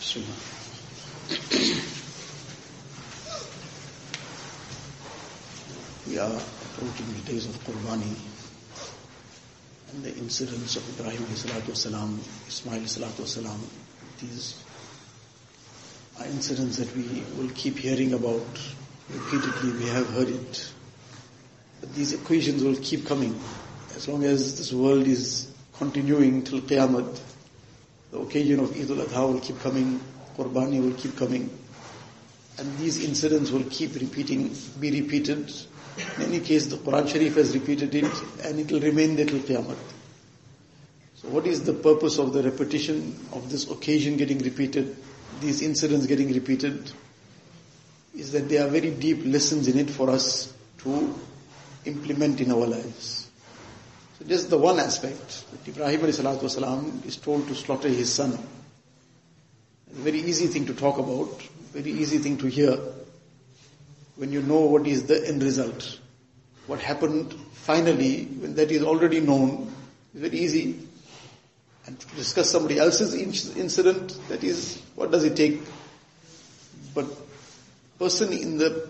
بسم الله We are approaching the days of Qurbani and the incidents of Ibrahim salatu wasalam, Ismail salatu wasalam. These are incidents that we will keep hearing about repeatedly. We have heard it. But these equations will keep coming as long as this world is continuing till Qiyamah. the occasion of Eid al-Adha will keep coming, Qurbani will keep coming. And these incidents will keep repeating, be repeated. In any case, the Quran Sharif has repeated it and it will remain there till Qiyamah. So what is the purpose of the repetition of this occasion getting repeated, these incidents getting repeated? Is that there are very deep lessons in it for us to implement in our lives. So just the one aspect, that Ibrahim والسلام, is told to slaughter his son. It's a very easy thing to talk about, very easy thing to hear when you know what is the end result. What happened finally, when that is already known, is very easy. And to discuss somebody else's incident, that is, what does it take? But person in the,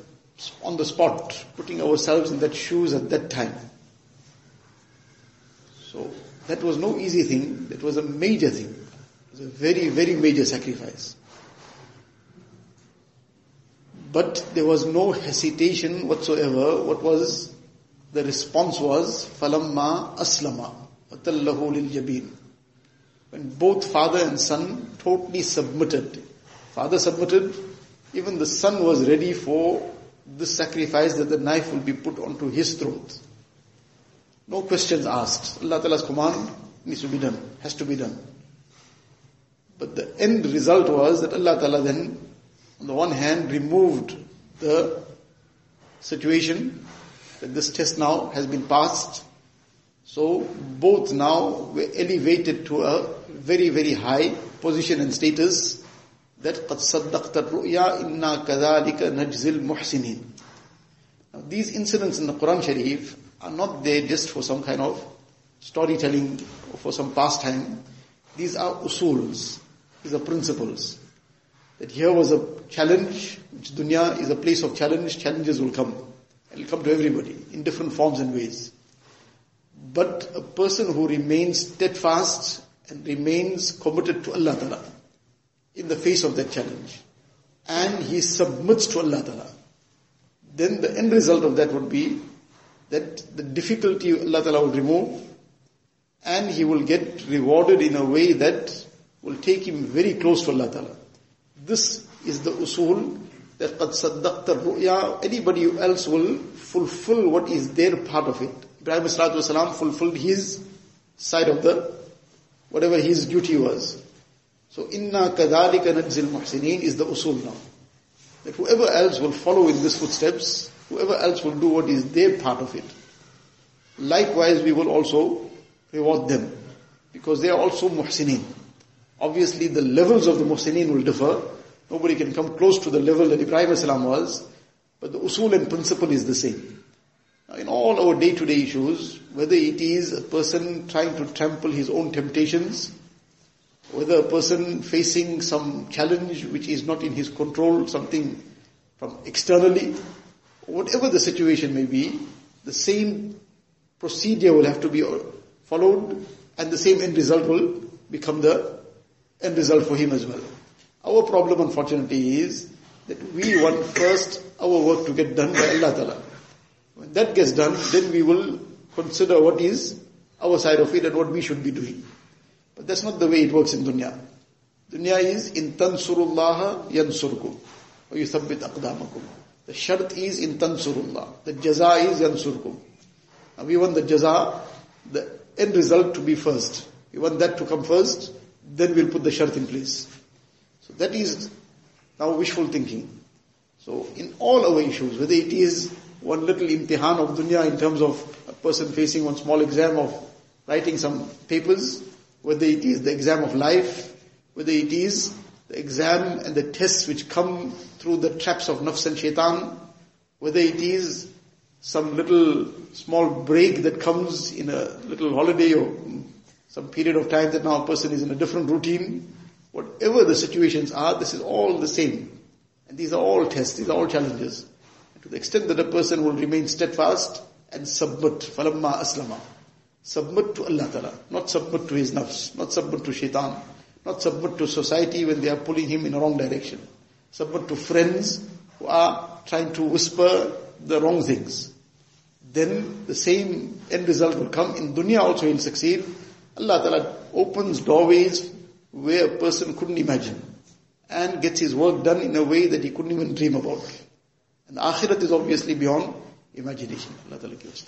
on the spot, putting ourselves in that shoes at that time. so that was no easy thing. That was a major thing. It was a very, very major sacrifice. But there was no hesitation whatsoever. What was the response was falamma aslama watallahu lil jabin. When both father and son totally submitted, father submitted, even the son was ready for the sacrifice that the knife will be put onto his throat. No questions asked. Allah Ta'ala's command needs to be done, has to be done. But the end result was that Allah Ta'ala then, on the one hand, removed the situation that this test now has been passed. So both now were elevated to a very, very high position and status that قَدْ صَدَّقْتَ الرُّؤْيَا إِنَّا كَذَلِكَ نَجْزِي الْمُحْسِنِينَ Now these incidents in the Quran Sharif are not there just for some kind of storytelling or for some pastime. These are usuls. These are principles. That here was a challenge, which dunya is a place of challenge, challenges will come. It will come to everybody in different forms and ways. But a person who remains steadfast and remains committed to Allah Ta'ala in the face of that challenge and he submits to Allah Ta'ala, then the end result of that would be that the difficulty Allah Ta'ala will remove and he will get rewarded in a way that will take him very close to Allah Ta'ala. This is the usul that qad saddaqta ru'ya, anybody else will fulfill what is their part of it. Ibrahim Wasalam fulfilled his side of the, whatever his duty was. So inna kadhalika najzil muhsinin is the usul now. That whoever else will follow in these footsteps, whoever else will do what is their part of it. Likewise we will also reward them. Because they are also muhsinin. Obviously the levels of the muhsinin will differ. Nobody can come close to the level that Ibrahim was. But the usul and principle is the same. Now in all our day-to-day issues, whether it is a person trying to trample his own temptations, whether a person facing some challenge which is not in his control, something from externally, whatever the situation may be, the same procedure will have to be followed and the same end result will become the end result for him as well. Our problem unfortunately is that we want first our work to get done by Allah Ta'ala. When that gets done, then we will consider what is our side of it and what we should be doing. But that's not the way it works in dunya. Dunya is in tansurullah yansurkum or you yuthabbit aqdamakum. The shart is in tansurullah. The jaza is yansurkum. Now we want the jaza, the end result to be first. We want that to come first, then we'll put the shart in place. So that is now wishful thinking. So in all our issues, whether it is one little imtihan of dunya in terms of a person facing one small exam of writing some papers, whether it is the exam of life, whether it is the exam and the tests which come through the traps of nafs and shaitan, whether it is some little small break that comes in a little holiday or some period of time that now a person is in a different routine, Whatever the situations are, this is all the same. And these are all tests, these are all challenges. And to the extent that a person will remain steadfast and submit, falamma aslama. Submit to Allah Ta'ala, not submit to his nafs, not submit to shaitan, not submit to society when they are pulling him in a wrong direction. Submit to friends who are trying to whisper the wrong things. Then the same end result will come. In dunya also he'll succeed. Allah Ta'ala opens doorways where a person couldn't imagine and gets his work done in a way that he couldn't even dream about. And akhirat is obviously beyond imagination. Allah Ta'ala gives.